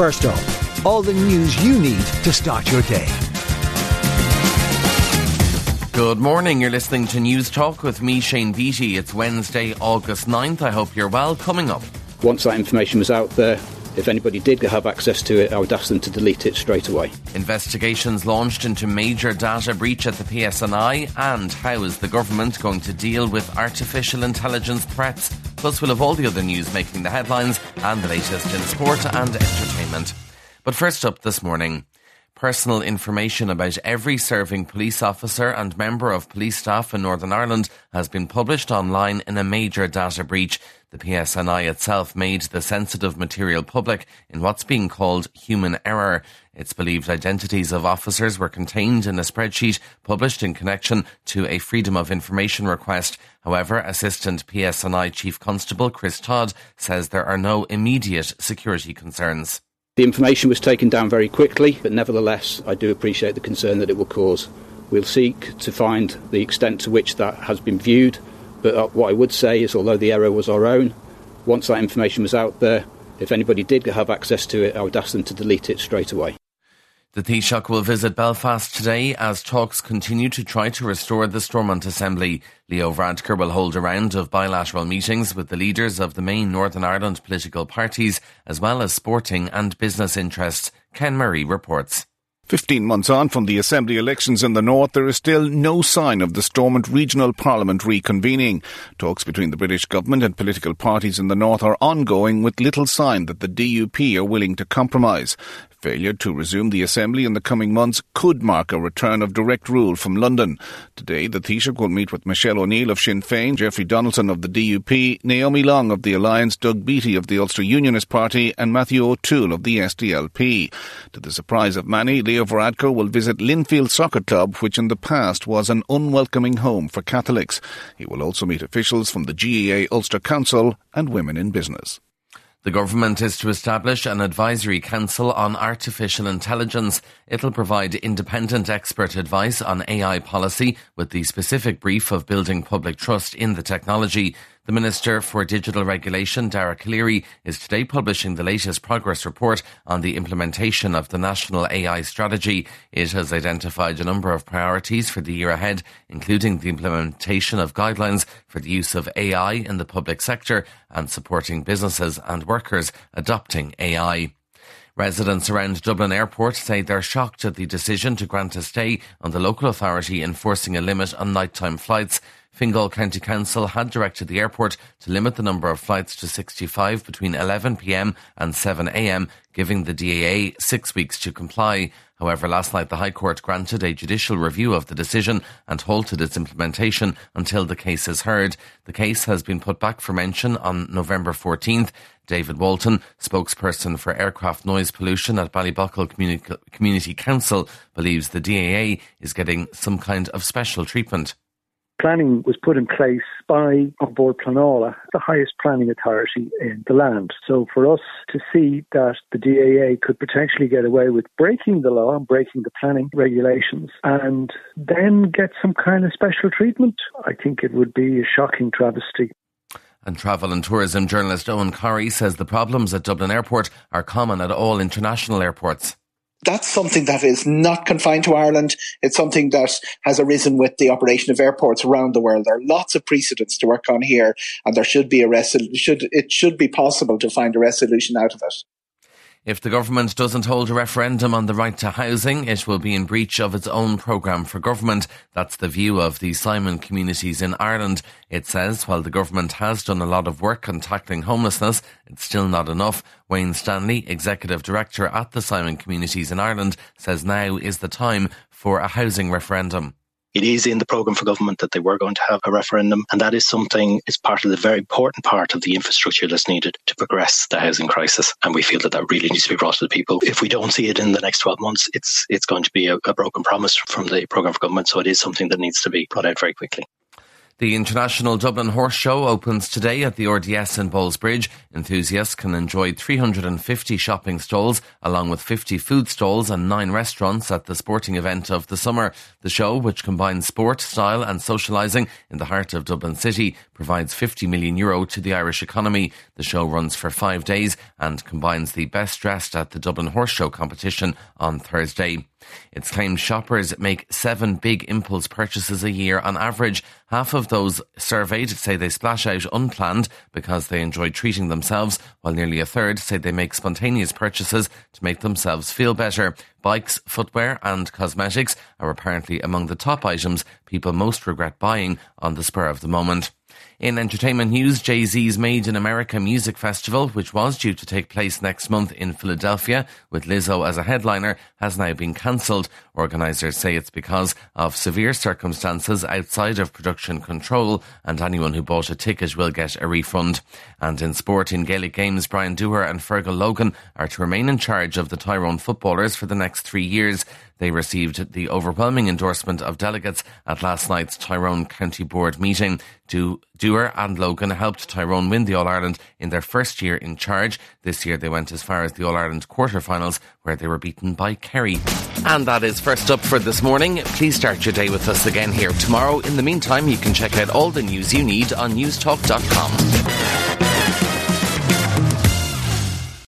First up, all the news you need to start your day. Good morning. You're listening to Newstalk with me, Shane Beatty. It's Wednesday, August 9th. I hope you're well. Coming up. Once that information was out there, if anybody did have access to it, I would ask them to delete it straight away. Investigations launched into major data breach at the PSNI, and how is the government going to deal with artificial intelligence threats? Plus, we'll have all the other news making the headlines and the latest in sport and entertainment. But first up this morning. Personal information about every serving police officer and member of police staff in Northern Ireland has been published online in a major data breach. The PSNI itself made the sensitive material public in what's being called human error. It's believed identities of officers were contained in a spreadsheet published in connection to a Freedom of Information request. However, Assistant PSNI Chief Constable Chris Todd says there are no immediate security concerns. The information was taken down very quickly, but nevertheless, I do appreciate the concern that it will cause. We'll seek to find the extent to which that has been viewed, but uh, what I would say is, although the error was our own, once that information was out there, if anybody did have access to it, I would ask them to delete it straight away. The Taoiseach will visit Belfast today as talks continue to try to restore the Stormont Assembly. Leo Varadkar will hold a round of bilateral meetings with the leaders of the main Northern Ireland political parties, as well as sporting and business interests. Ken Murray reports. 15 months on from the Assembly elections in the North, there is still no sign of the Stormont Regional Parliament reconvening. Talks between the British government and political parties in the North are ongoing with little sign that the DUP are willing to compromise. Failure to resume the Assembly in the coming months could mark a return of direct rule from London. Today, the Taoiseach will meet with Michelle O'Neill of Sinn Féin, Jeffrey Donaldson of the DUP, Naomi Long of the Alliance, Doug Beattie of the Ulster Unionist Party, and Matthew O'Toole of the SDLP. To the surprise of many, Leo Varadkar will visit Linfield Soccer Club, which in the past was an unwelcoming home for Catholics. He will also meet officials from the GAA Ulster Council and Women in Business. The government is to establish an advisory council on artificial intelligence. It'll provide independent expert advice on AI policy with the specific brief of building public trust in the technology. The Minister for Digital Regulation, Dara Calleary, is today publishing the latest progress report on the implementation of the National AI Strategy. It has identified a number of priorities for the year ahead, including the implementation of guidelines for the use of AI in the public sector and supporting businesses and workers adopting AI. Residents around Dublin Airport say they're shocked at the decision to grant a stay on the local authority enforcing a limit on nighttime flights. Fingal County Council had directed the airport to limit the number of flights to 65 between 11pm and 7am, giving the DAA six weeks to comply. However, last night the High Court granted a judicial review of the decision and halted its implementation until the case is heard. The case has been put back for mention on November 14th. David Walton, spokesperson for aircraft noise pollution at Ballyboughal Communi- Community Council, believes the DAA is getting some kind of special treatment planning was put in place by An Bord Pleanála, the highest planning authority in the land. So for us to see that the DAA could potentially get away with breaking the law and breaking the planning regulations and then get some kind of special treatment, I think it would be a shocking travesty. And travel and tourism journalist Eoghan Corry says the problems at Dublin Airport are common at all international airports that's something that is not confined to Ireland. It's something that has arisen with the operation of airports around the world. There are lots of precedents to work on here, and there should be a resol- should it should be possible to find a resolution out of it. If the government doesn't hold a referendum on the right to housing, it will be in breach of its own programme for government. That's the view of the Simon communities in Ireland. It says while the government has done a lot of work on tackling homelessness, it's still not enough. Wayne Stanley, Executive Director at the Simon Communities in Ireland, says now is the time for a housing referendum. It is in the programme for government that they were going to have a referendum, and that is something, it's part of the very important part of the infrastructure that's needed to progress the housing crisis. And we feel that that really needs to be brought to the people. If we don't see it in the next 12 months, it's, it's going to be a, a broken promise from the programme for government. So it is something that needs to be brought out very quickly. The International Dublin Horse Show opens today at the RDS in Ballsbridge. Enthusiasts can enjoy 350 shopping stalls along with 50 food stalls and nine restaurants at the sporting event of the summer. The show, which combines sport, style and socialising in the heart of Dublin City, provides 50 million euro to the Irish economy. The show runs for five days and combines the best dressed at the Dublin Horse Show competition on Thursday. It's claimed shoppers make seven big impulse purchases a year on average. Half of those surveyed say they splash out unplanned because they enjoy treating themselves, while nearly a third say they make spontaneous purchases to make themselves feel better. Bikes, footwear, and cosmetics are apparently among the top items people most regret buying on the spur of the moment. In entertainment news, Jay Z's Made in America Music Festival, which was due to take place next month in Philadelphia with Lizzo as a headliner, has now been cancelled. Organisers say it's because of severe circumstances outside of production control, and anyone who bought a ticket will get a refund. And in sport, in Gaelic games, Brian Dooher and Fergal Logan are to remain in charge of the Tyrone footballers for the next three years. They received the overwhelming endorsement of delegates at last night's Tyrone County Board meeting. Dooher and Logan helped Tyrone win the All Ireland in their first year in charge. This year they went as far as the All Ireland quarter-finals where they were beaten by Kerry. And that is first up for this morning. Please start your day with us again here tomorrow. In the meantime, you can check out all the news you need on newstalk.com.